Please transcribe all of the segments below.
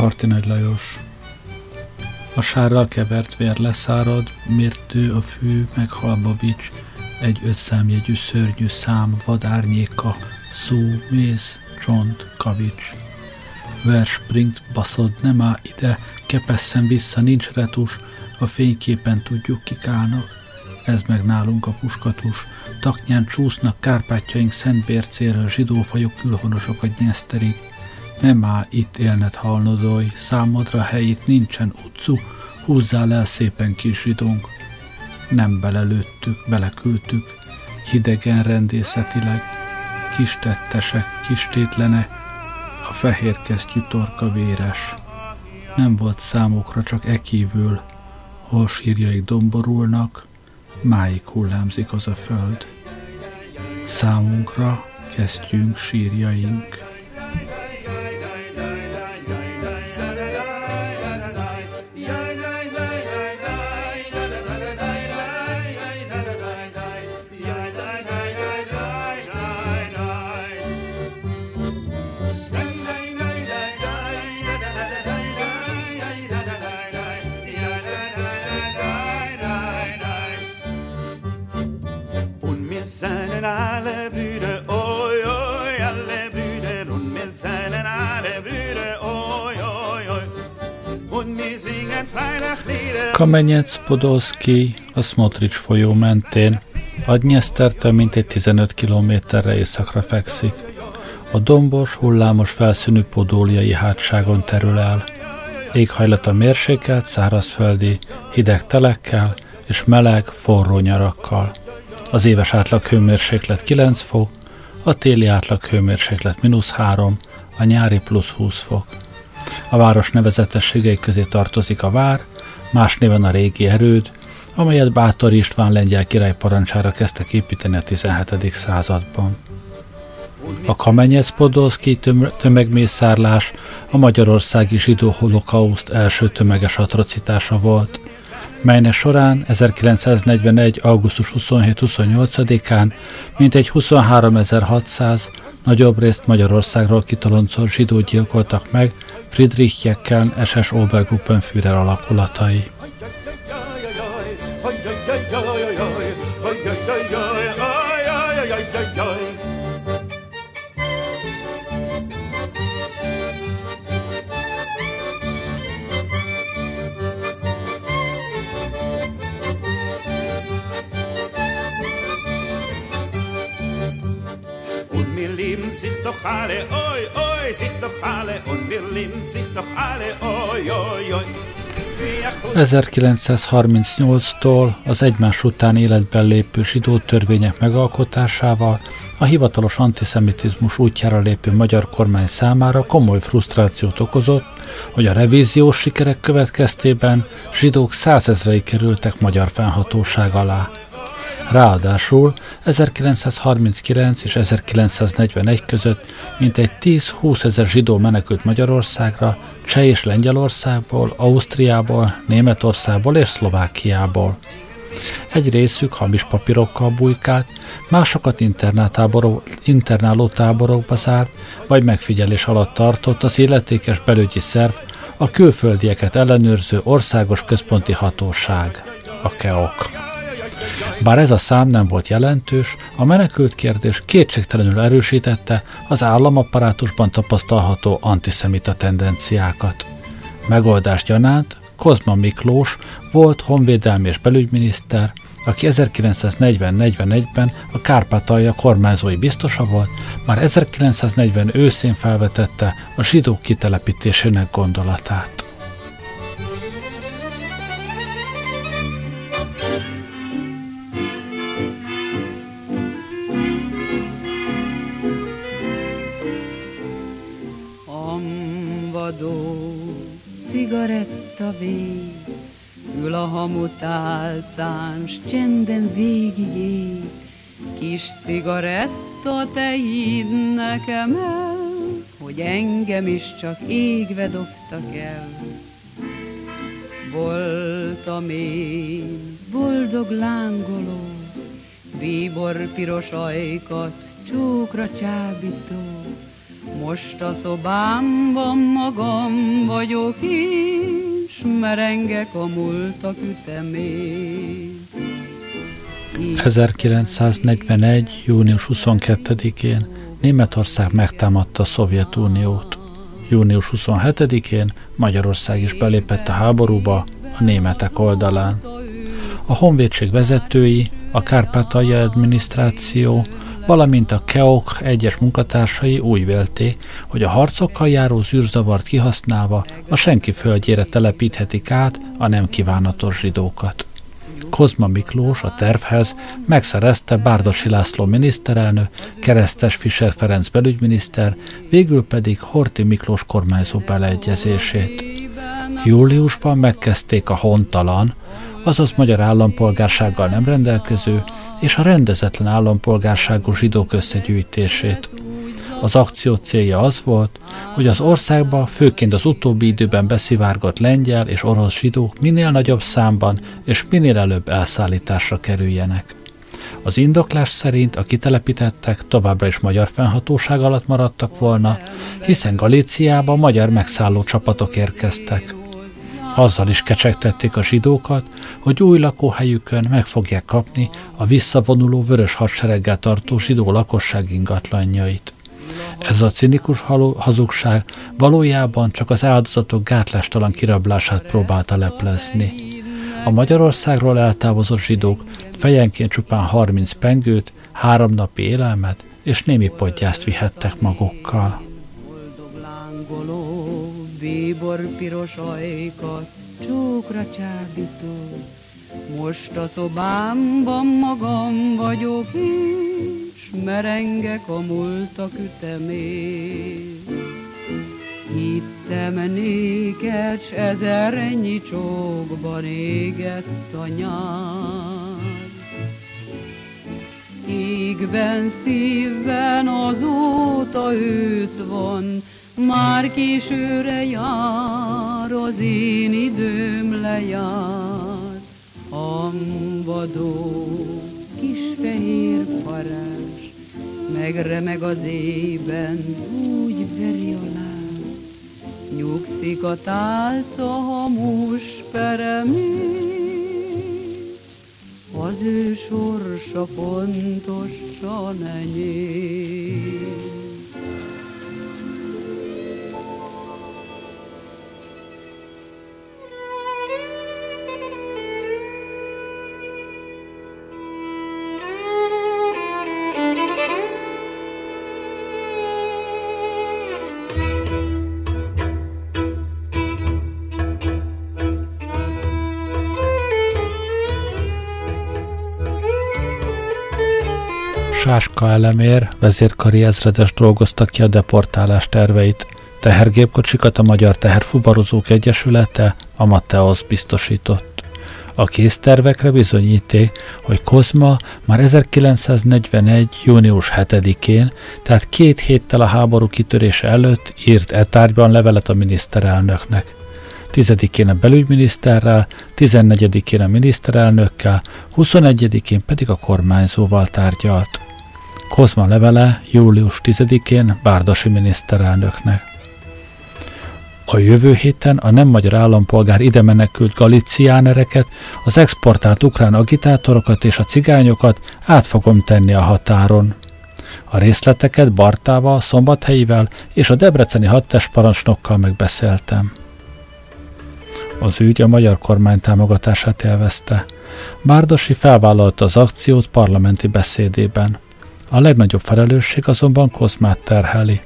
Parti Nagy Lajos. A sárral kevert vér leszárad, mértő a fű, meghalba vics, egy ötszámjegyű szörnyű szám, vadárnyéka, szó, mész, csont, kavics. Vers springt, baszod, nem áll ide, kepesszen vissza, nincs retus, a fényképen tudjuk kik állnak. Ez meg nálunk a puskatus, taknyán csúsznak kárpátjaink Szentbércére, zsidófajok külhonosok a nyeszterig. Nem áll itt élnet halnodói, számodra helyit nincsen utcu, húzzál el szépen kis zsidónk. Nem belelőttük, beleküldtük, hidegen rendészetileg, kis tettesek, kis tétlene, a fehér kesztyű torka véres. Nem volt számukra csak e kívül, hol sírjaik domborulnak, máig hullámzik az a föld. Számunkra kesztyünk sírjaink. Kamenyec Podolszki a Smotrics folyó mentén, a Dnyesztertől mintegy 15 kilométerre északra fekszik. A dombos, hullámos felszínű podóliai hátságon terül el. Éghajlata mérsékelt, szárazföldi, hideg telekkel és meleg, forró nyarakkal. Az éves átlag hőmérséklet 9 fok, a téli átlag hőmérséklet mínusz 3, a nyári plusz 20 fok. A város nevezetességei közé tartozik a vár, más néven a régi erőd, amelyet Bátor István lengyel király parancsára kezdtek építeni a 17. században. A Kamenyec-Podolszki tömegmészárlás a magyarországi zsidó holokauszt első tömeges atrocitása volt, melynek során 1941. augusztus 27-28-án mintegy 23.600 nagyobb részt Magyarországról kitoloncolt zsidót gyilkoltak meg Friedrich Jecken SS Obergruppenführer alakulatai. 1938-tól az egymás után életben lépő zsidó törvények megalkotásával a hivatalos antiszemitizmus útjára lépő magyar kormány számára komoly frusztrációt okozott, hogy a revíziós sikerek következtében zsidók százezrei kerültek magyar fennhatóság alá. Ráadásul 1939 és 1941 között mintegy 10-20 ezer zsidó menekült Magyarországra, Cseh és Lengyelországból, Ausztriából, Németországból és Szlovákiából. Egy részük hamis papírokkal bujkált, másokat internáló táborokba zárt, vagy megfigyelés alatt tartott az illetékes belügyi szerv, a külföldieket ellenőrző országos központi hatóság, a KEOK. Bár ez a szám nem volt jelentős, a menekült kérdés kétségtelenül erősítette az államapparátusban tapasztalható antiszemita tendenciákat. Megoldást gyanánt Kozma Miklós volt honvédelmi és belügyminiszter, aki 1940-41-ben a Kárpátalja kormányzói biztosa volt, már 1940 őszén felvetette a zsidók kitelepítésének gondolatát. Cigaretta vég, ül a hamutálcán, s csenden végig ég. Kis cigaretta, te hidd nekem el, hogy engem is csak égve dobtak el. Voltam én boldog lángoló, bíbor piros ajkat, csókra csábító, Most a szobámban magam vagyok és merengek a múltak ütemét. 1941. június 22-én Németország megtámadta a Szovjetuniót. Június 27-én Magyarország is belépett a háborúba a németek oldalán. A honvédség vezetői, a Kárpátalja adminisztráció, valamint a KEOK egyes munkatársai úgy vélték, hogy a harcokkal járó zűrzavart kihasználva a senki földjére telepíthetik át a nem kívánatos zsidókat. Kozma Miklós a tervhez megszerezte Bárdosi László miniszterelnök, Keresztes Fischer Ferenc belügyminiszter, végül pedig Horti Miklós kormányzó beleegyezését. Júliusban megkezdték a hontalan, azaz magyar állampolgársággal nem rendelkező és a rendezetlen állampolgárságú zsidók összegyűjtését. Az akció célja az volt, hogy az országba, főként az utóbbi időben beszivárgott lengyel és orosz zsidók minél nagyobb számban és minél előbb elszállításra kerüljenek. Az indoklás szerint a kitelepítettek továbbra is magyar fennhatóság alatt maradtak volna, hiszen Galíciába magyar megszálló csapatok érkeztek. Azzal is kecsegtették a zsidókat, hogy új lakóhelyükön meg fogják kapni a visszavonuló vörös hadsereggel tartó zsidó lakosság ingatlanjait. Ez a cinikus hazugság valójában csak az áldozatok gátlástalan kirablását próbálta leplezni. A Magyarországról eltávozott zsidók fejenként csupán 30 pengőt, három napi élelmet és némi podgyászt vihettek magukkal. Bíbor piros ajkat, csókra csábító, most a szobámban magam vagyok én, merengek a múltak ütemét. Hittem néked, s ezernyi csókban égett a nyár. Égben, szívben azóta ősz van, már későre jár, az én időm lejár. Ambadó kis fehér parát, megremeg az ében, úgy veri a láb. Nyugszik a tálca peremé, az ő sorsa pontosan enyém. Sáska Elemér, vezérkari ezredes dolgozta ki a deportálás terveit. Tehergépkocsikat a Magyar Teherfuvarozók Egyesülete, a Matteos biztosított. A késztervekre bizonyíték, hogy Kozma már 1941. június 7-én, tehát két héttel a háború kitörése előtt írt e tárgyban levelet a miniszterelnöknek. 10-én a belügyminiszterrel, 14-én a miniszterelnökkel, 21-én pedig a kormányzóval tárgyalt. Kozma levele július 10-én Bárdosi miniszterelnöknek. A jövő héten a nem magyar állampolgár ide menekült galiciánereket, az exportált ukrán agitátorokat és a cigányokat át fogom tenni a határon. A részleteket Bartával, Szombathelyivel és a debreceni hadtestparancsnokkal megbeszéltem. Az ügy a magyar kormány támogatását élvezte. Bárdosi felvállalta az akciót parlamenti beszédében. A legnagyobb felelősség azonban Kozmát terheli.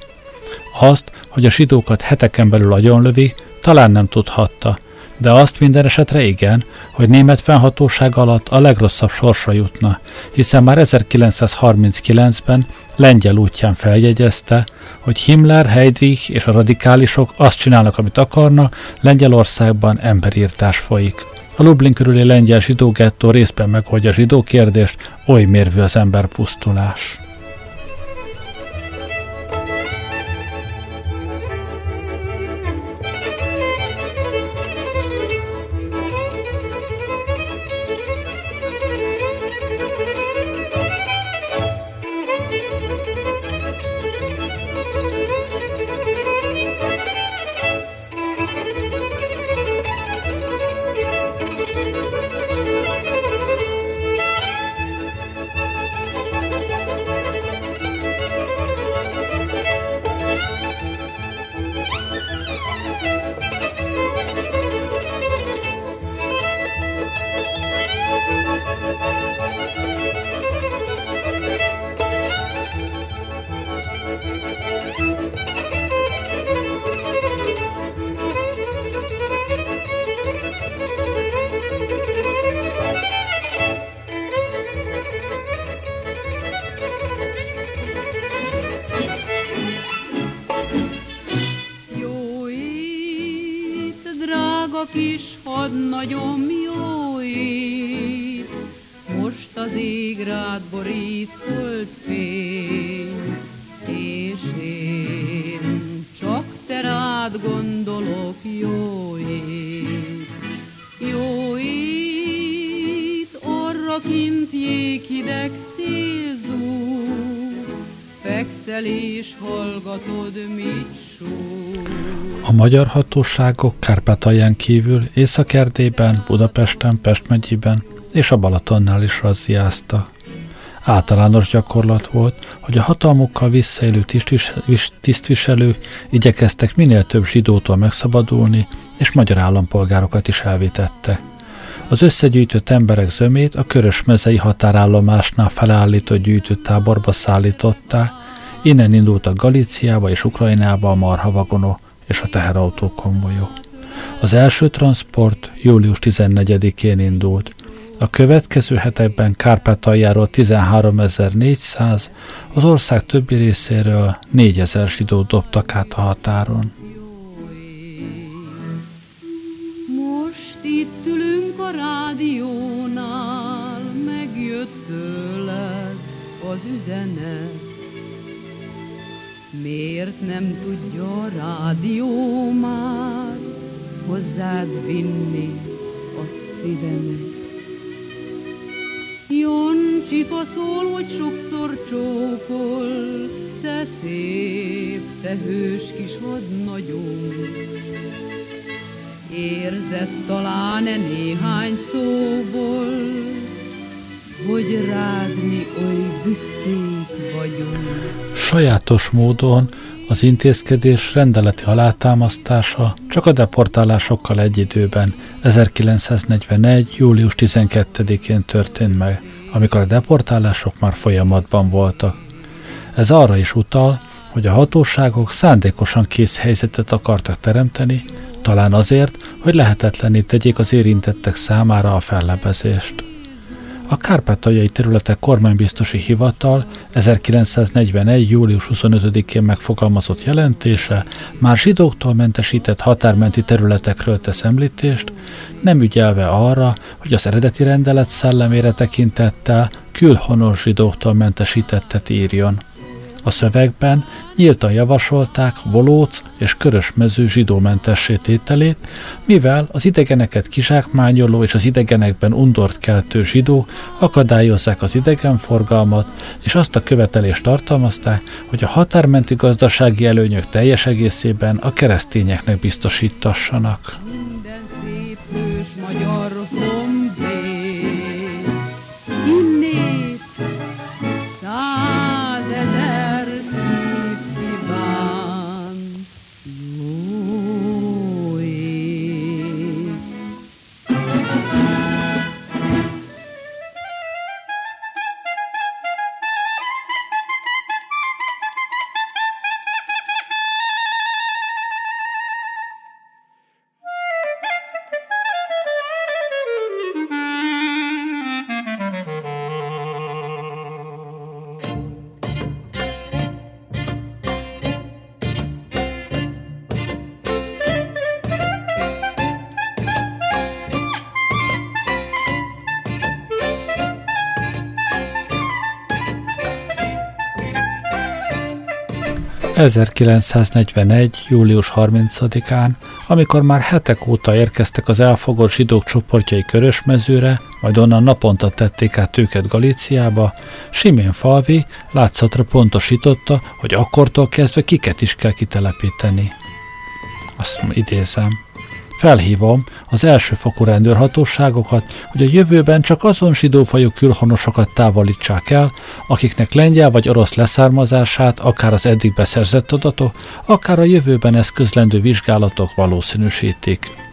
Azt, hogy a zsidókat heteken belül agyonlövi, talán nem tudhatta, de azt minden esetre igen, hogy német fennhatóság alatt a legrosszabb sorsra jutna, hiszen már 1939-ben lengyel útján feljegyezte, hogy Himmler, Heydrich és a radikálisok azt csinálnak, amit akarnak, Lengyelországban emberírtás folyik. A Lublin körüli lengyel zsidó gettó részben megoldja a zsidó kérdést, oly mérvű az ember pusztulás. Magyar hatóságok Kárpátalján kívül Észak-Erdélyben, Budapesten, Pest megyében és a Balatonnál is razziáztak. Általános gyakorlat volt, hogy a hatalmukkal visszaélő tisztviselők igyekeztek minél több zsidótól megszabadulni, és magyar állampolgárokat is elvitettek. Az összegyűjtött emberek zömét a körös mezei határállomásnál felállított gyűjtőtáborba szállították, Innen indultak Galíciába és Ukrajnába a marhavagonok és a teherautó konvojok. Az első transport július 14-én indult. A következő hetekben Kárpátaljáról 13.400, az ország többi részéről 4000 zsidót dobtak át a határon. Miért nem tudja a rádió már hozzád vinni a szívemet? Joncsika szól, hogy sokszor csókol, te szép, te hős kis hadnagyom. Érzed talán-e néhány szóból, hogy rád mi oly büszkék vagyunk. Sajátos módon az intézkedés rendeleti alátámasztása csak a deportálásokkal egy időben 1941. július 12-én történt meg, amikor a deportálások már folyamatban voltak. Ez arra is utal, hogy a hatóságok szándékosan kész helyzetet akartak teremteni, talán azért, hogy lehetetlené tegyék az érintettek számára a fellebezést. A kárpátaljai területek kormánybiztosi hivatal 1941. július 25-én megfogalmazott jelentése már zsidóktól mentesített határmenti területekről tesz említést, nem ügyelve arra, hogy az eredeti rendelet szellemére tekintettel külhonos zsidóktól mentesítettet írjon. A szövegben nyíltan javasolták Volóc és Körösmező zsidómentessé tételét, mivel az idegeneket kizsákmányoló és az idegenekben undort keltő zsidó akadályozzák az idegenforgalmat, és azt a követelést tartalmazták, hogy a határmenti gazdasági előnyök teljes egészében a keresztényeknek biztosítassanak. ...1941. július 30-án, amikor már hetek óta érkeztek az elfogott zsidók csoportjai Körösmezőre, majd onnan naponta tették át őket Galíciába, Simén Falvi látszatra pontosította, hogy akkortól kezdve kiket is kell kitelepíteni. Azt idézem. Felhívom az elsőfokú rendőrhatóságokat, hogy a jövőben csak azon zsidófajok külhonosokat távolítsák el, akiknek lengyel vagy orosz leszármazását akár az eddig beszerzett adatok, akár a jövőben eszközlendő vizsgálatok valószínűsítik.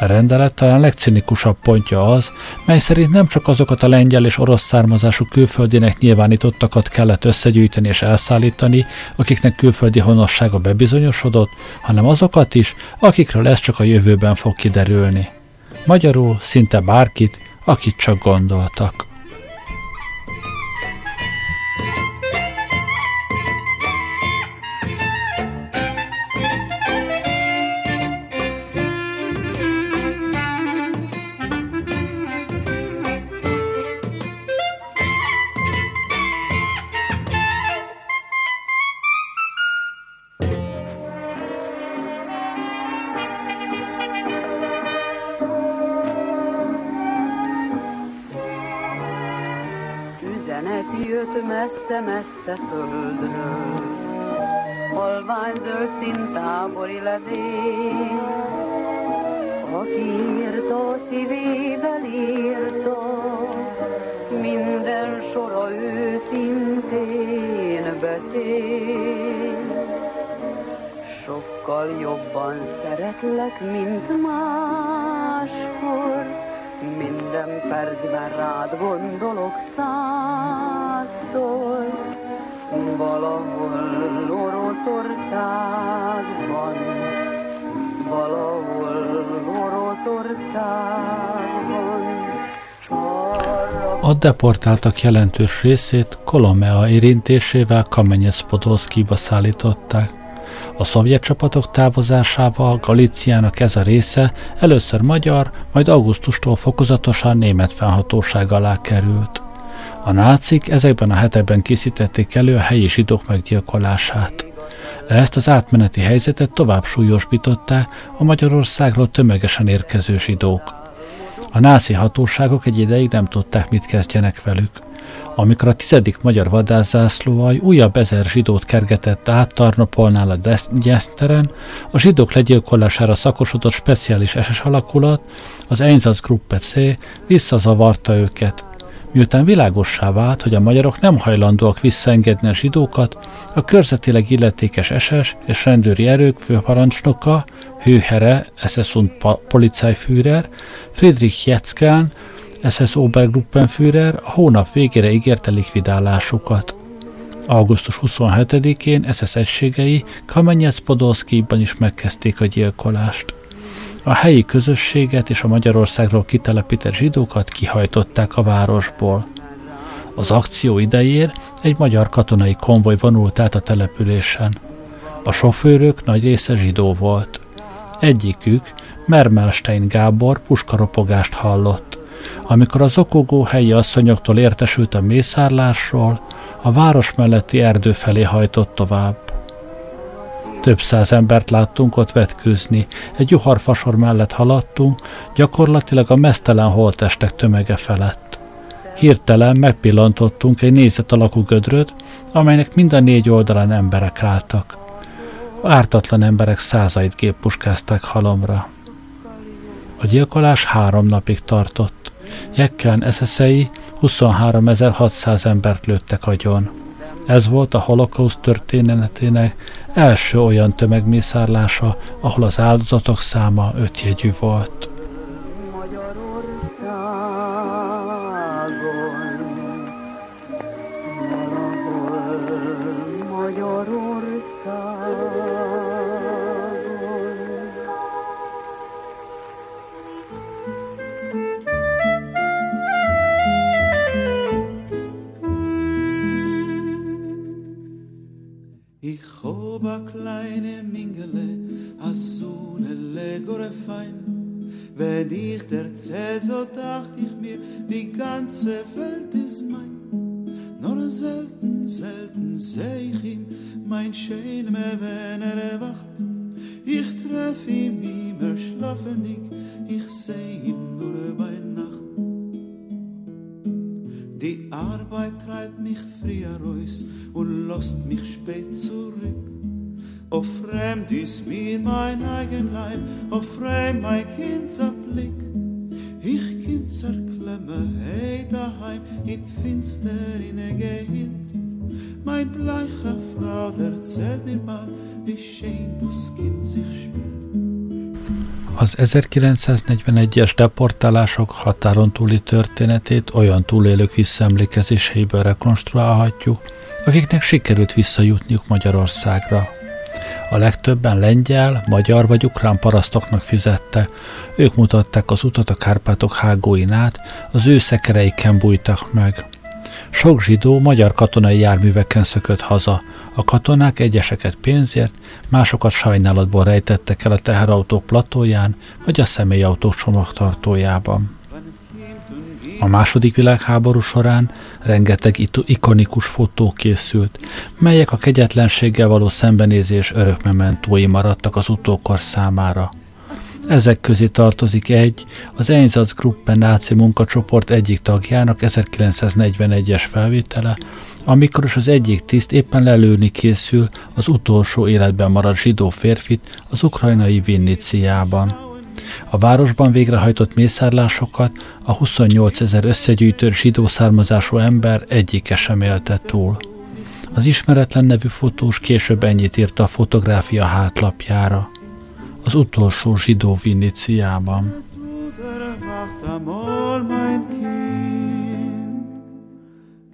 A rendelet talán legcinikusabb pontja az, mely szerint nem csak azokat a lengyel és orosz származású külföldinek nyilvánítottakat kellett összegyűjteni és elszállítani, akiknek külföldi honossága bebizonyosodott, hanem azokat is, akikről ez csak a jövőben fog kiderülni. Magyarul szinte bárkit, akit csak gondoltak. A deportáltak jelentős részét Kolomea érintésével Kamenyec Podolszkiba szállították. A szovjet csapatok távozásával Galíciának ez a része először magyar, majd augusztustól fokozatosan német fennhatóság alá került. A nácik ezekben a hetekben készítették elő a helyi zsidók meggyilkolását. Ezt az átmeneti helyzetet tovább súlyosbították a Magyarországról tömegesen érkező zsidók. A nászi hatóságok egy ideig nem tudták, mit kezdjenek velük. Amikor a tizedik magyar vadászzászlóaj újabb ezer zsidót kergetett át Tarnopolnál a Gyeszteren, a zsidók legyilkolására szakosodott speciális SS alakulat, az Einsatzgruppe C visszazavarta őket. Miután világossá vált, hogy a magyarok nem hajlandóak visszaengedni a zsidókat, a körzetileg illetékes SS és rendőri erők főparancsnoka, Hőhere, SS und Polizeiführer, Friedrich Jetzkán SS Obergruppenführer a hónap végére ígérte likvidálásukat. Augusztus 27-én SS egységei Kamenyec Podolszkiban is megkezdték a gyilkolást. A helyi közösséget és a Magyarországról kitelepített zsidókat kihajtották a városból. Az akció idején egy magyar katonai konvoj vonult át a településen. A sofőrök nagy része zsidó volt. Egyikük, Mermelstein Gábor puskaropogást hallott. Amikor az okogó helyi asszonyoktól értesült a mészárlásról, a város melletti erdő felé hajtott tovább. Több száz embert láttunk ott vetkőzni, egy juharfasor mellett haladtunk, gyakorlatilag a mesztelen holtestek tömege felett. Hirtelen megpillantottunk egy nézet alakú gödröt, amelynek mind a négy oldalán emberek álltak. Ártatlan emberek százait géppuskázták halomra. A gyilkolás három napig tartott. Jekken eszeszei 23.600 embert lőttek agyon. Ez volt a holokauszt történetének első olyan tömegmészárlása, ahol az áldozatok száma ötjegyű volt. Früher raus und lässt mich spät zurück. Auf fremd ist mir mein eigen Leib, auf fremd mein Kindsblick. Ich kim zerklemme, hey daheim, in finsterine gehind. Mein bleiche Frau, erzählt mir mal, wie schön das Kind sich spielt. Az 1941-es deportálások határon túli történetét olyan túlélők visszaemlékezéseiből rekonstruálhatjuk, akiknek sikerült visszajutniuk Magyarországra. A legtöbben lengyel, magyar vagy ukrán parasztoknak fizette. Ők mutatták az utat a Kárpátok hágóin át, az ő szekereiken bújtak meg. Sok zsidó magyar katonai járműveken szökött haza. A katonák egyeseket pénzért, másokat sajnálatból rejtettek el a teherautók platóján, vagy a személyautók csomagtartójában. A második világháború során rengeteg ikonikus fotó készült, melyek a kegyetlenséggel való szembenézés örökmementói maradtak az utókor számára. Ezek közé tartozik egy, az Einsatzgruppe náci munkacsoport egyik tagjának 1941-es felvétele, amikor is az egyik tiszt éppen lelőni készül az utolsó életben maradt zsidó férfit az ukrajnai Vinniciában. A városban végrehajtott mészárlásokat a 28 ezer összegyűjtő zsidó származású ember egyike sem élte túl. Az ismeretlen nevű fotós később ennyit írt a fotográfia hátlapjára. Az utolsó zsidó Vinniciában.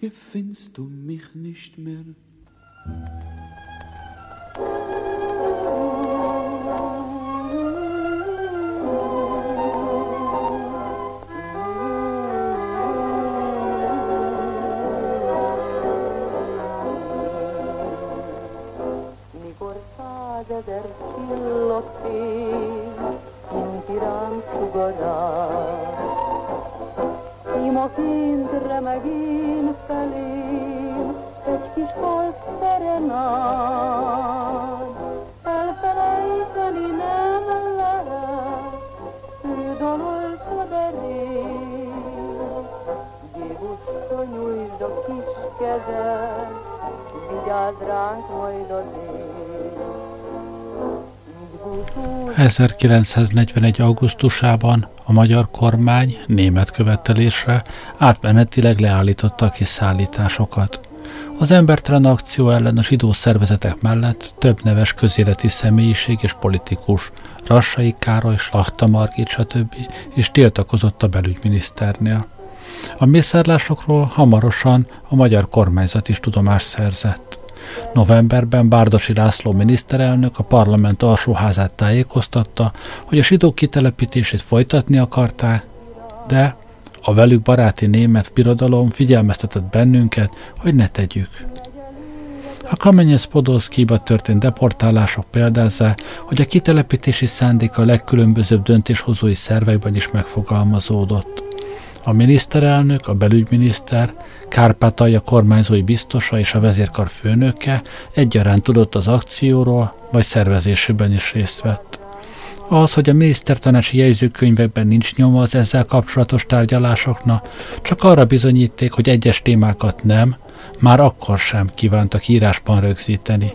Gefinnst du mich nicht mehr? 1941. augusztusában a magyar kormány német követelésre átmenetileg leállította a kiszállításokat. Az embertelen akció ellen a zsidó szervezetek mellett több neves közéleti személyiség és politikus, Rassai Károly, Slachta Margit, stb. is tiltakozott a belügyminiszternél. A mészárlásokról hamarosan a magyar kormányzat is tudomást szerzett. Novemberben Bárdosi László miniszterelnök a parlament alsóházát tájékoztatta, hogy a zsidók kitelepítését folytatni akarták, de a velük baráti német birodalom figyelmeztetett bennünket, hogy ne tegyük. A Kamenyes Podolszkiba történt deportálások példázza, hogy a kitelepítési szándék a legkülönbözőbb döntéshozói szervekben is megfogalmazódott. A miniszterelnök, a belügyminiszter, Kárpátalja kormányzói biztosa és a vezérkar főnöke egyaránt tudott az akcióról, vagy szervezésében is részt vett. Az, hogy a minisztertanácsi jegyzőkönyvekben nincs nyoma az ezzel kapcsolatos tárgyalásoknak, csak arra bizonyíték, hogy egyes témákat nem, már akkor sem kívántak írásban rögzíteni.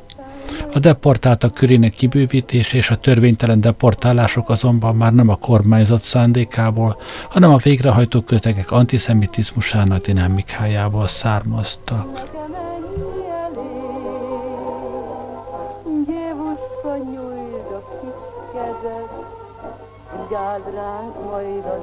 A deportáltak körének kibővítése és a törvénytelen deportálások azonban már nem a kormányzat szándékából, hanem a végrehajtó kötegek antiszemitizmusának dinamikájából származtak. majd az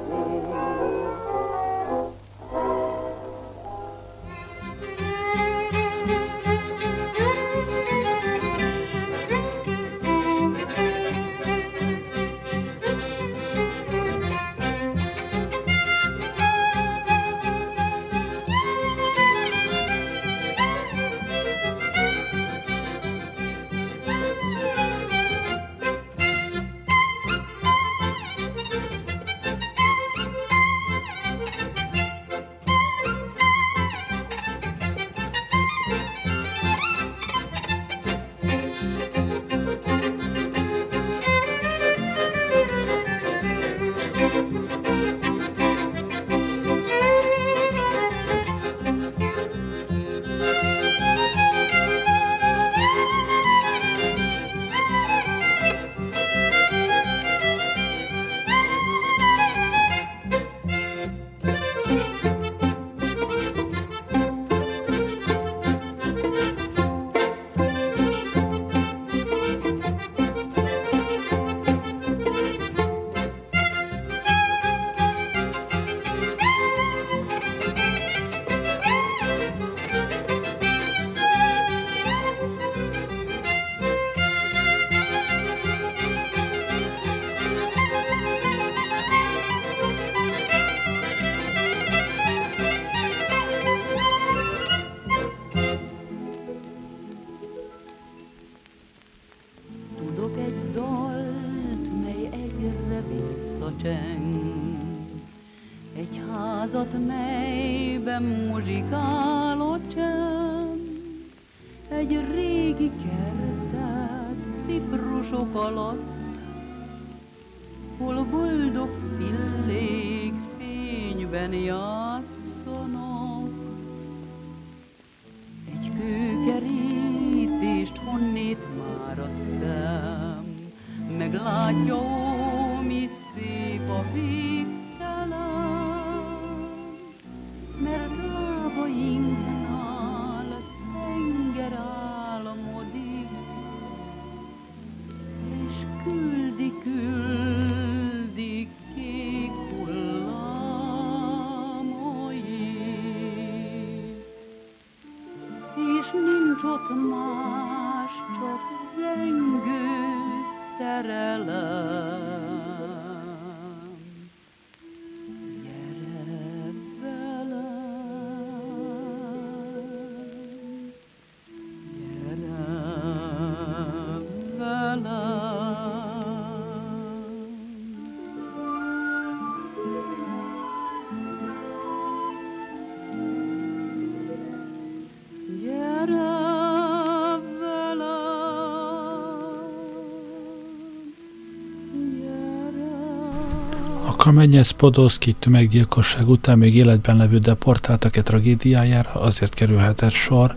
A Kamenyec Podolszki tömeggyilkosság után még életben levő deportáltak-e tragédiájára azért kerülhetett sor,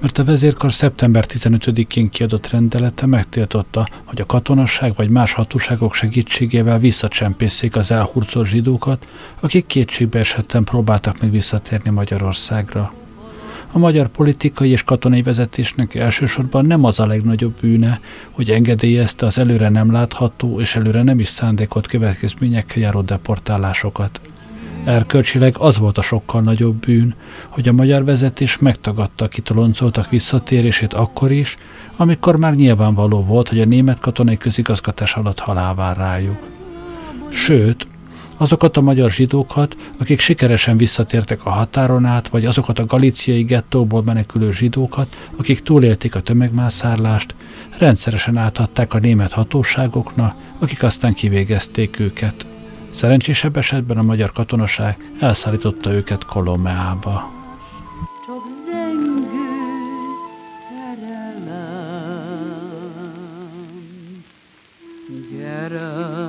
mert a vezérkar szeptember 15-én kiadott rendelete megtiltotta, hogy a katonasság vagy más hatóságok segítségével visszacsempészék az elhurcolt zsidókat, akik kétségbe esetten próbáltak meg visszatérni Magyarországra. A magyar politikai és katonai vezetésnek elsősorban nem az a legnagyobb bűne, hogy engedélyezte az előre nem látható és előre nem is szándékolt következményekkel járó deportálásokat. Erkölcsileg az volt a sokkal nagyobb bűn, hogy a magyar vezetés megtagadta a kitoloncoltak visszatérését akkor is, amikor már nyilvánvaló volt, hogy a német katonai közigazgatás alatt halál vár rájuk. Sőt, azokat a magyar zsidókat, akik sikeresen visszatértek a határon át, vagy azokat a galíciai gettóból menekülő zsidókat, akik túlélték a tömegmászárlást, rendszeresen átadták a német hatóságoknak, akik aztán kivégezték őket. Szerencsésebb esetben a magyar katonaság elszállította őket Kolomeába. Gyere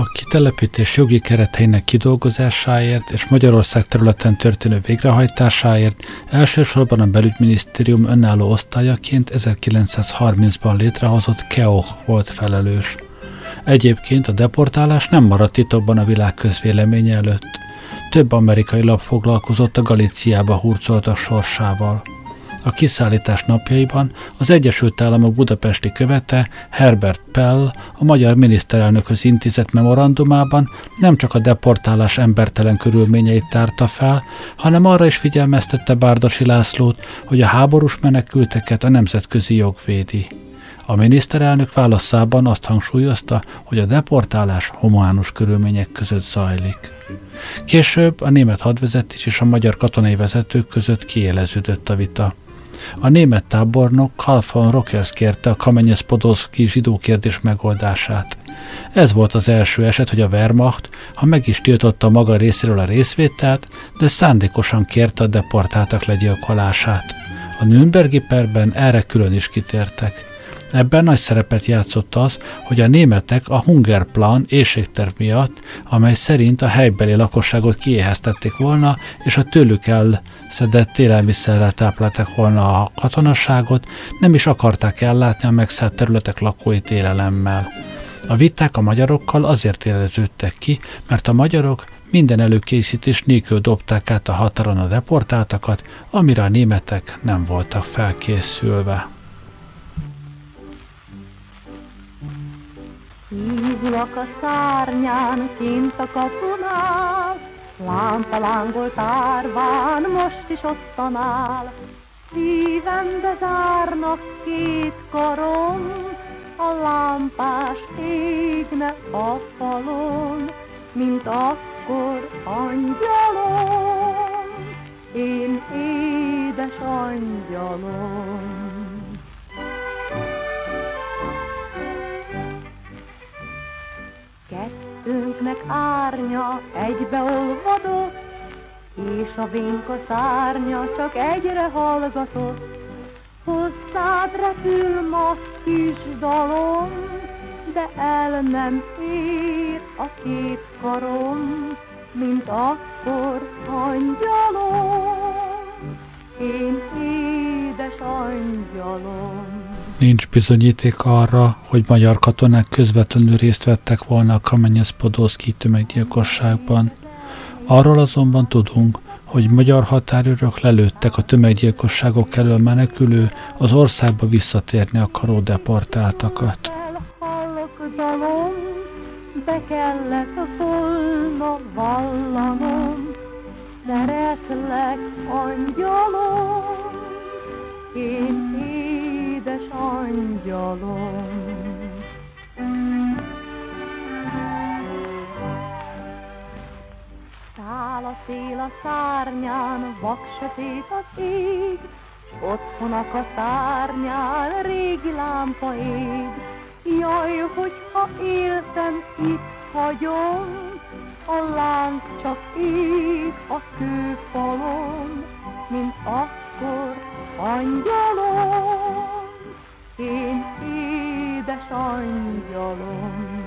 A kitelepítés jogi kereteinek kidolgozásáért és Magyarország területen történő végrehajtásáért elsősorban a belügyminisztérium önálló osztályaként 1930-ban létrehozott KEOH volt felelős. Egyébként a deportálás nem maradt titokban a világ közvéleménye előtt. Több amerikai lap foglalkozott a Galíciába hurcoltak sorsával. A kiszállítás napjaiban az Egyesült Államok budapesti követe Herbert Pell a magyar miniszterelnökhöz intézett memorandumában nem csak a deportálás embertelen körülményeit tárta fel, hanem arra is figyelmeztette Bárdasi Lászlót, hogy a háborús menekülteket a nemzetközi jog védi. A miniszterelnök válaszában azt hangsúlyozta, hogy a deportálás hománus körülmények között zajlik. Később a német hadvezetés és a magyar katonai vezetők között kiéleződött a vita. A német tábornok Karl von Rockers kérte a Kamenyes Podolszki zsidó kérdés megoldását. Ez volt az első eset, hogy a Wehrmacht, ha meg is tiltotta maga részéről a részvételt, de szándékosan kérte a deportáltak legyilkolását. A Nürnbergi perben erre külön is kitértek. Ebben nagy szerepet játszott az, hogy a németek a Hungerplan éjségterv miatt, amely szerint a helybeli lakosságot kiéheztették volna, és a tőlük elszedett élelmiszerrel táplálták volna a katonasságot, nem is akarták ellátni a megszállt területek lakóit élelemmel. A viták a magyarokkal azért éleződtek ki, mert a magyarok minden előkészítés nélkül dobták át a határon a deportáltakat, amire a németek nem voltak felkészülve. Hívlak a szárnyán, kint a kapunál, Lámpa lángolt árván, most is ott áll. Szívembe zárnak két karom, A lámpás égne a falon, Mint akkor angyalom, Én édes angyalom. Kettőnknek árnya egybeolvadott, és a vénka szárnya csak egyre hallgatott. Hozzád repül ma kis dalom, de el nem ér a két karom, mint akkor angyalom, én édes angyalom. Nincs bizonyíték arra, hogy magyar katonák közvetlenül részt vettek volna a Kamenyesz-Podolszki tömeggyilkosságban. Arról azonban tudunk, hogy magyar határőrök lelőttek a tömeggyilkosságok elől menekülő, az országba visszatérni akaró deportáltakat. be kellett volna vallanom, szeretlek angyalom, én angyalom. Száll a szél a szárnyán, vaksötét az ég, Otthonak a szárnyán régi lámpa ég. Jaj, hogyha éltem, itt hagyom, a láng csak ég a kőfalon, mint akkor angyalom én édes angyalom.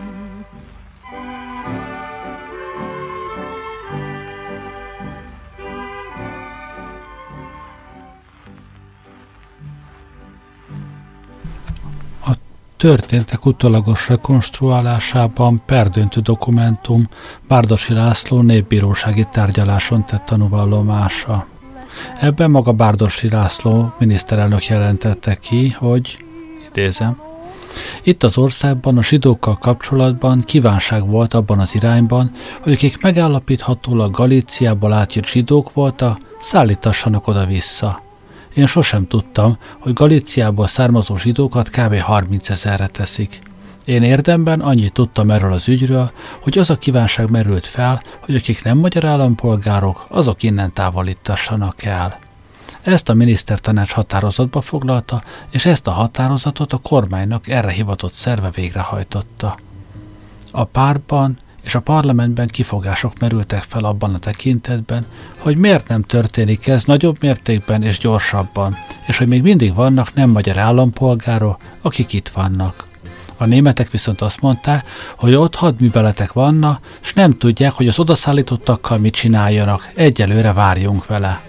Történtek utolagos rekonstruálásában perdöntő dokumentum Bárdosi László népbírósági tárgyaláson tett tanúvallomása. Ebben maga Bárdosi László miniszterelnök jelentette ki, hogy idézem. Itt az országban a zsidókkal kapcsolatban kívánság volt abban az irányban, hogy akik megállapíthatólag Galíciából átjött zsidók voltak, szállítassanak oda-vissza. Én sosem tudtam, hogy Galíciából származó zsidókat kb. 30 ezerre teszik. Én érdemben annyit tudtam erről az ügyről, hogy az a kívánság merült fel, hogy akik nem magyar állampolgárok, azok innen távolítassanak el. Ezt a minisztertanács határozatba foglalta, és ezt a határozatot a kormánynak erre hivatott szerve végrehajtotta. A pártban és a parlamentben kifogások merültek fel abban a tekintetben, hogy miért nem történik ez nagyobb mértékben és gyorsabban, és hogy még mindig vannak nem magyar állampolgárok, akik itt vannak. A németek viszont azt mondták, hogy ott hadműveletek vannak, és nem tudják, hogy az odaszállítottakkal mit csináljanak, egyelőre várjunk vele.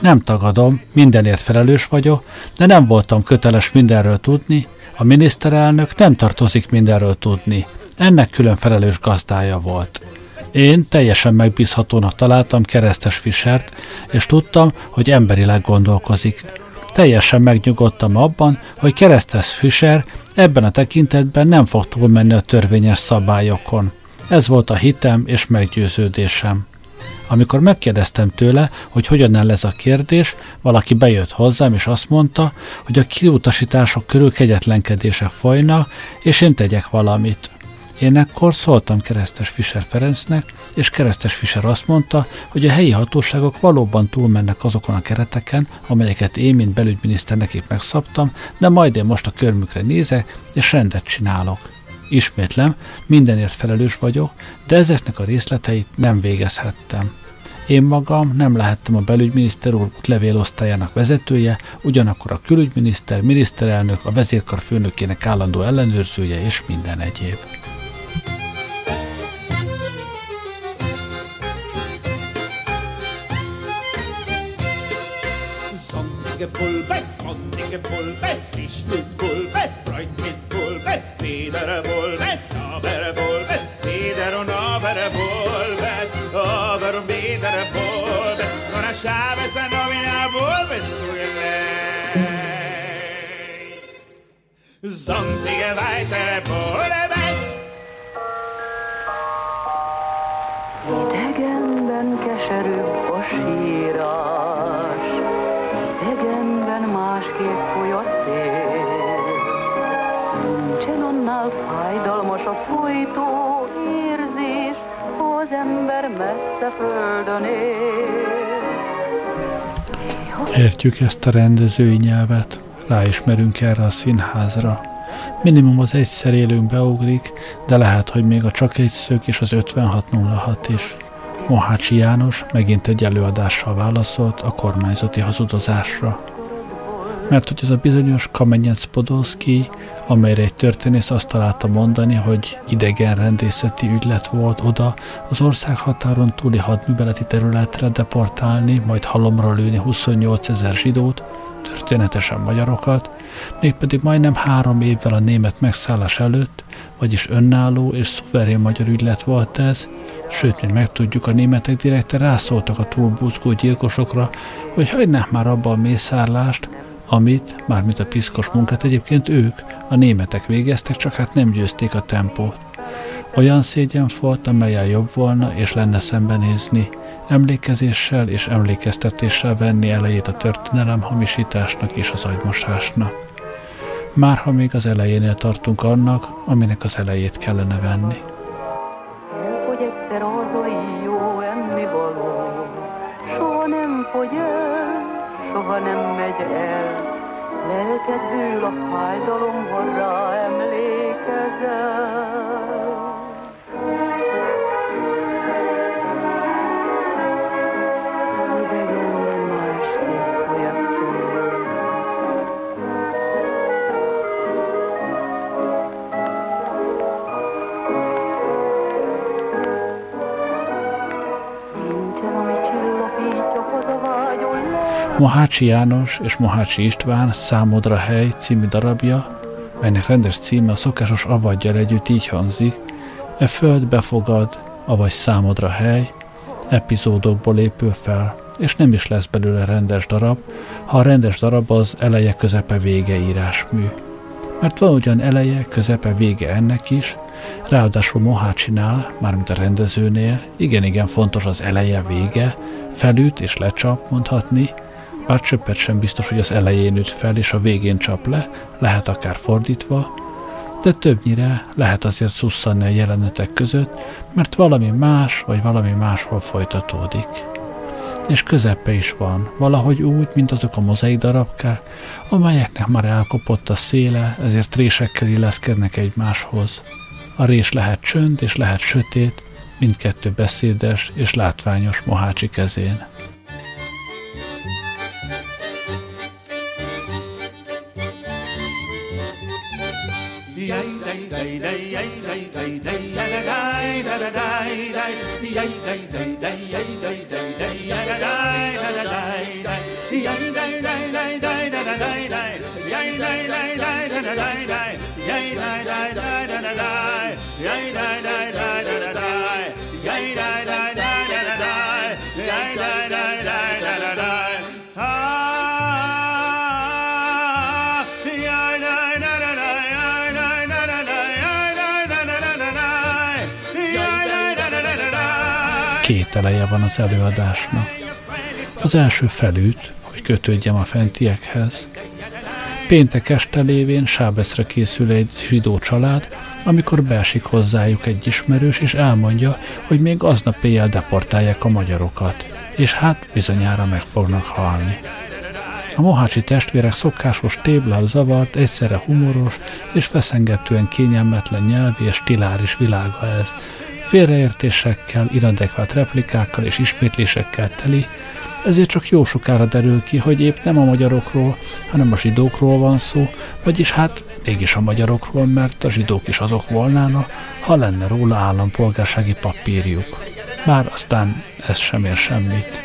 Nem tagadom, mindenért felelős vagyok, de nem voltam köteles mindenről tudni, a miniszterelnök nem tartozik mindenről tudni. Ennek külön felelős gazdája volt. Én teljesen megbízhatónak találtam keresztes Fischert, és tudtam, hogy emberileg gondolkozik. Teljesen megnyugodtam abban, hogy keresztes Fischer ebben a tekintetben nem fog túlmenni a törvényes szabályokon. Ez volt a hitem és meggyőződésem. Amikor megkérdeztem tőle, hogy hogyan áll ez a kérdés, valaki bejött hozzám, és azt mondta, hogy a kiutasítások körül kegyetlenkedések folynak, és én tegyek valamit. Én ekkor szóltam keresztes Fischer Ferencnek, és keresztes Fischer azt mondta, hogy a helyi hatóságok valóban túlmennek azokon a kereteken, amelyeket én, mint belügyminiszter nekik megszabtam, de majd én most a körmükre nézek, és rendet csinálok. Ismétlem, mindenért felelős vagyok, de ezeknek a részleteit nem végezhettem. Én magam nem lehettem a belügyminiszter úr levélosztályának vezetője, ugyanakkor a külügyminiszter, miniszterelnök, a vezérkar főnökének állandó ellenőrzője és minden egyéb. Sonnige Pulvers, Sonnige Pulvers, Fisch mit Pulvers, Bräut mit Pulvers, Federe Pulvers, Aber Pulvers, Feder und Aber Pulvers, Sonnige weitere Pulvers, Idegenben keserűbb a sírás, idegenben másképp foly a. Nincsen annál fájdalmas a folytó érzés, az ember messze földön él. Értjük ezt a rendezői nyelvet, ráismerünk erre a színházra. Minimum az egyszer élőnk beugrik, de lehet, hogy még a csak egy szög és az 5606 is. Mohácsi János megint egy előadással válaszolt a kormányzati hazudozásra. Mert hogy ez a bizonyos Kamenyec Podolszki, amelyre egy történész azt találta mondani, hogy idegen rendészeti ügylet volt oda az ország határon túli hadműveleti területre deportálni, majd halomra lőni 28 ezer zsidót, történetesen magyarokat, mégpedig majdnem három évvel a német megszállás előtt, vagyis önálló és szuverén magyar ügylet volt ez, sőt, mint megtudjuk, a németek direkte rászóltak a túlbúzgó gyilkosokra, hogy hagynák már abba a mészárlást, amit, mármint a piszkos munkát egyébként ők, a németek végeztek, csak hát nem győzték a tempót. Olyan szégyen volt, amelyen jobb volna és lenne szembenézni, emlékezéssel és emlékeztetéssel venni elejét a történelem hamisításnak és az agymosásnak. Már ha még az elejénél tartunk annak, aminek az elejét kellene venni. Soha nem fogy el, soha nem megy el. Lelked dől a fájdalom, rá emlékezel. Mohácsi János és Mohácsi István Számodra hely című darabja, melynek rendes címe a szokásos avadjal együtt így hangzik, e föld befogad, avagy számodra hely, epizódokból épül fel, és nem is lesz belőle rendes darab, ha a rendes darab az eleje közepe vége írásmű. Mert van ugyan eleje, közepe, vége ennek is, ráadásul Mohácsinál, mármint a rendezőnél, igen-igen fontos az eleje, vége, felüt és lecsap, mondhatni, bár csöppet sem biztos, hogy az elején üt fel és a végén csap le, lehet akár fordítva, de többnyire lehet azért szusszanni a jelenetek között, mert valami más vagy valami máshol folytatódik. És közepe is van, valahogy úgy, mint azok a mozaik darabkák, amelyeknek már elkopott a széle, ezért résekkel illeszkednek egymáshoz. A rés lehet csönd és lehet sötét, mindkettő beszédes és látványos Mohácsi kezén. Yay, die, die, die, die, die, die. Eleje van az előadásnak. Az első felüt, hogy kötődjem a fentiekhez. Péntek este lévén Sábeszre készül egy zsidó család, amikor beesik hozzájuk egy ismerős, és elmondja, hogy még aznap éjjel deportálják a magyarokat, és hát bizonyára meg fognak halni. A mohácsi testvérek szokásos téblál zavart, egyszerre humoros és feszengetően kényelmetlen nyelvi és stiláris világa ez. Félreértésekkel, inadekvát replikákkal és ismétlésekkel teli, ezért csak jó sokára derül ki, hogy épp nem a magyarokról, hanem a zsidókról van szó, vagyis hát mégis a magyarokról, mert a zsidók is azok volnának, ha lenne róla állampolgársági papírjuk. Bár aztán ez sem ér semmit.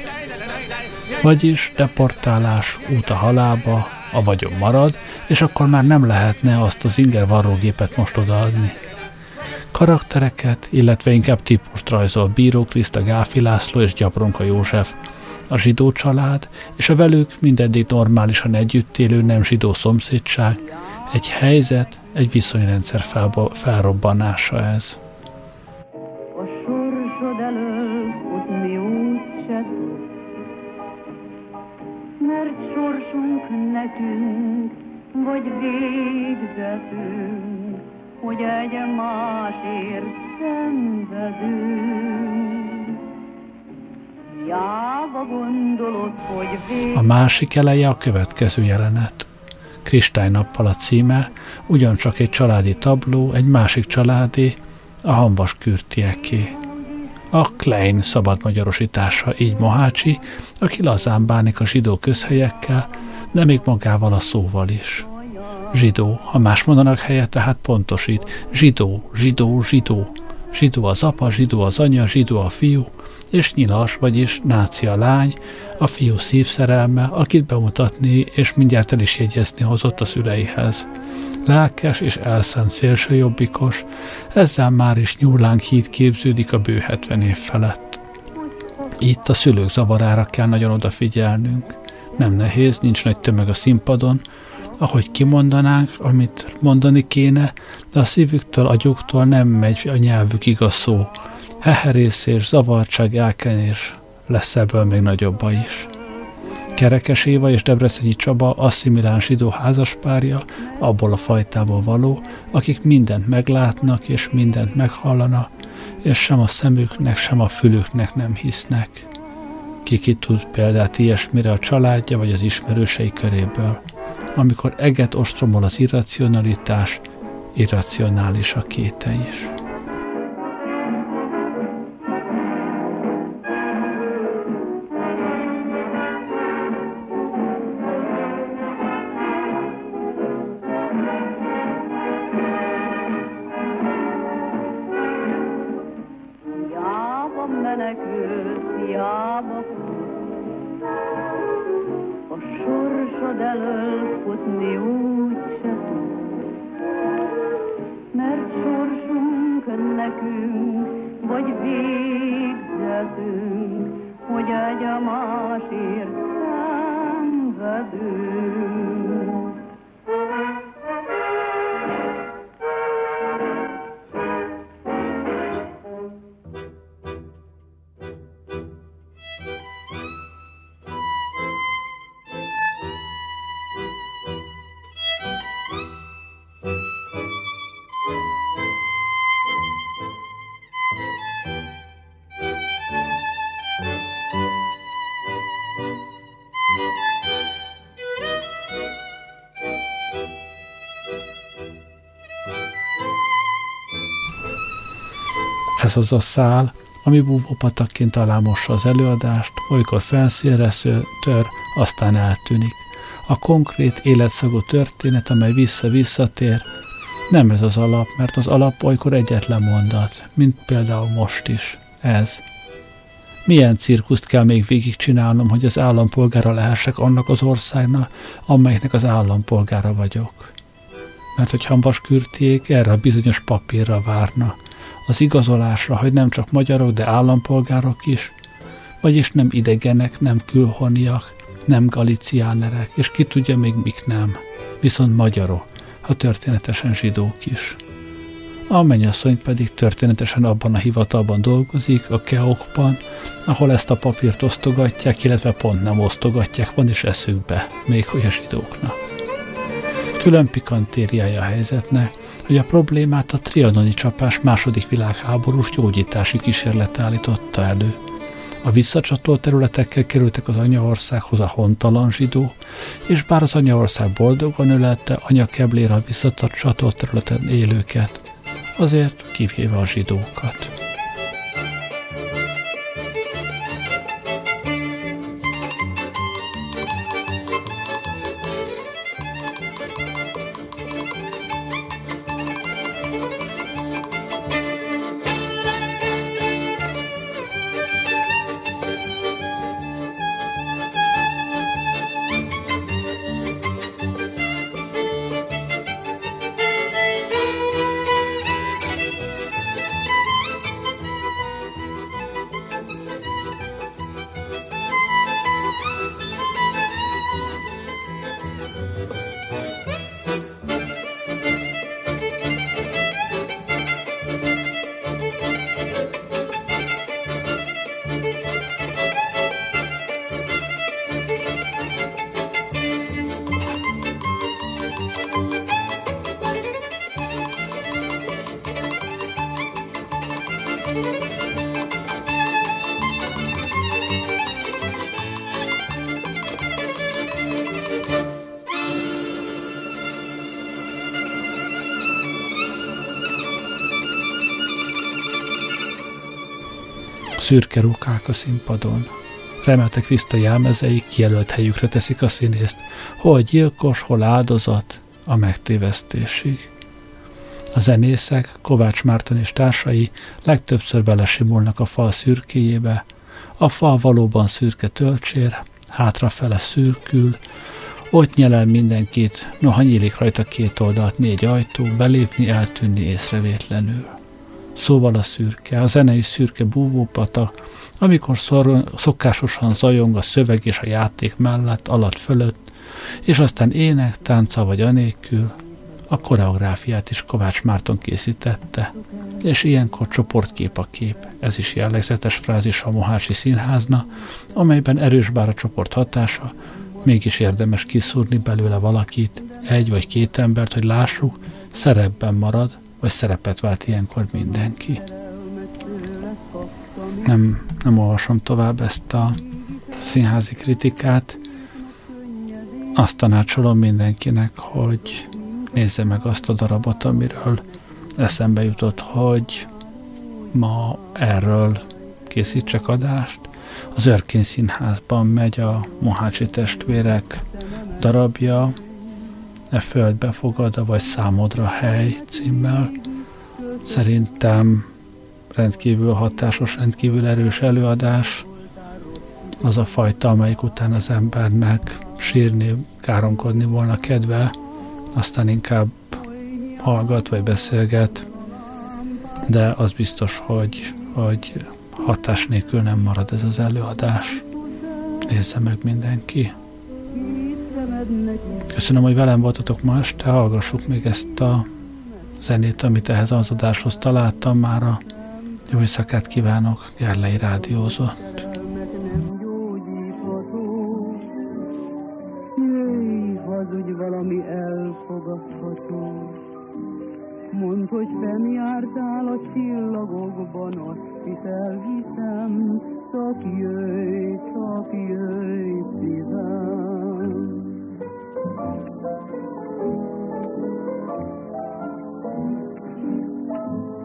Vagyis deportálás, út a halába, a vagyon marad, és akkor már nem lehetne azt az inger varrógépet most odaadni. Karaktereket, illetve inkább típust rajzol. Bíró Kriszta Gáfi László és Gyapronka József, a zsidó család és a velük mindeddig normálisan együtt élő nem zsidó szomszédság, egy helyzet, egy viszonyrendszer felba, felrobbanása ez. Mert sorsunk nekünk, vagy végzetünk, hogy egy másért szenvedünk. A másik eleje a következő jelenet. Kristálynappal a címe, ugyancsak egy családi tabló, egy másik családi, a Hanvas kürtieké. A Klein szabad magyarosítása, így Mohácsi, aki lazán bánik a zsidó közhelyekkel, de még magával a szóval is. Zsidó, ha más mondanak helyett, tehát pontosít. Zsidó, zsidó, zsidó. Zsidó az apa, zsidó az anya, zsidó a fiú, és nyilas, vagyis nácia lány, a fiú szívszerelme, akit bemutatni és mindjárt el is jegyezni hozott a szüleihez. Lelkes és elszánt szélsőjobbikos, ezzel már is nyúlánk híd képződik a bő 70 év felett. Itt a szülők zavarára kell nagyon odafigyelnünk. Nem nehéz, nincs nagy tömeg a színpadon, ahogy kimondanánk, amit mondani kéne, de a szívüktől, agyuktól nem megy a nyelvük igaz szó, heherészés, zavartság, elkenés, lesz ebből még nagyobba is. Kerekes Éva és Debrecenyi Csaba asszimilán zsidó házaspárja, abból a fajtából való, akik mindent meglátnak és mindent meghallanak, és sem a szemüknek, sem a fülüknek nem hisznek. Ki ki tud példát ilyesmire a családja vagy az ismerősei köréből. Amikor eget ostromol az irracionalitás, irracionális a kéte is. Ez az a szál, ami búvópatakként alámossa az előadást, olykor felszínre tör, aztán eltűnik. A konkrét életszagú történet, amely vissza-visszatér, nem ez az alap, mert az alap olykor egyetlen mondat, mint például most is. Ez. Milyen cirkuszt kell még végigcsinálnom, hogy az állampolgára lehessek annak az országnak, amelynek az állampolgára vagyok? Mert hogy Hanvas kürtiék erre a bizonyos papírra várna, az igazolásra, hogy nem csak magyarok, de állampolgárok is, vagyis nem idegenek, nem külhoniak, nem galiciánerek, és ki tudja még mik nem, viszont magyarok, ha történetesen zsidók is. A mennyasszony pedig történetesen abban a hivatalban dolgozik, a keokban, ahol ezt a papírt osztogatják, illetve pont nem osztogatják, van is eszükbe, még hogy a zsidóknak. Külön pikantériája a helyzetnek, hogy a problémát a trianoni csapás második világháborús gyógyítási kísérlet állította elő. A visszacsatolt területekkel kerültek az anyaországhoz a hontalan zsidó, és bár az anyaország boldogan ölelte anyakeblér a visszacsatolt területen élőket, azért kivéve a zsidókat. Szürke rukák a színpadon. Remelte Kriszta jelmezei kijelölt helyükre teszik a színészt, hol gyilkos, hol áldozat, a megtévesztésig. A zenészek, Kovács Márton és társai legtöbbször belesimulnak a fal szürkéjébe, a fal valóban szürke töltsér, hátrafele szürkül, ott nyelel mindenkit, noha nyílik rajta két oldalt négy ajtó, belépni, eltűnni észrevétlenül. Szóval a szürke, a zenei szürke búvópatak, amikor szor, szokásosan zajong a szöveg és a játék mellett, alatt fölött, és aztán ének, tánca vagy anélkül, a koreográfiát is Kovács Márton készítette, és ilyenkor csoportkép a kép. Ez is jellegzetes frázis a Mohácsi Színházna, amelyben erős bár a csoport hatása, mégis érdemes kiszúrni belőle valakit, egy vagy két embert, hogy lássuk, szerepben marad, vagy szerepet vált ilyenkor mindenki. Nem, nem olvasom tovább ezt a színházi kritikát. Azt tanácsolom mindenkinek, hogy nézze meg azt a darabot, amiről eszembe jutott, hogy ma erről készítsek adást. Az Örkén Színházban megy a Mohácsi testvérek darabja, E földbe fogad, vagy számodra hely címmel. Szerintem rendkívül hatásos, rendkívül erős előadás. Az a fajta, amelyik után az embernek sírni, káromkodni volna kedve, aztán inkább hallgat vagy beszélget, de az biztos, hogy, hogy hatás nélkül nem marad ez az előadás. Nézze meg mindenki. Köszönöm, hogy velem voltatok ma este, hallgassuk még ezt a zenét, amit ehhez az adáshoz találtam már a jó éjszakát kívánok, Gerlei Rádiózott. valami elfogadható. Mondd, hogy fennjártál a csillagokban, azt hisz elhiszem, csak jöjj, Thank you.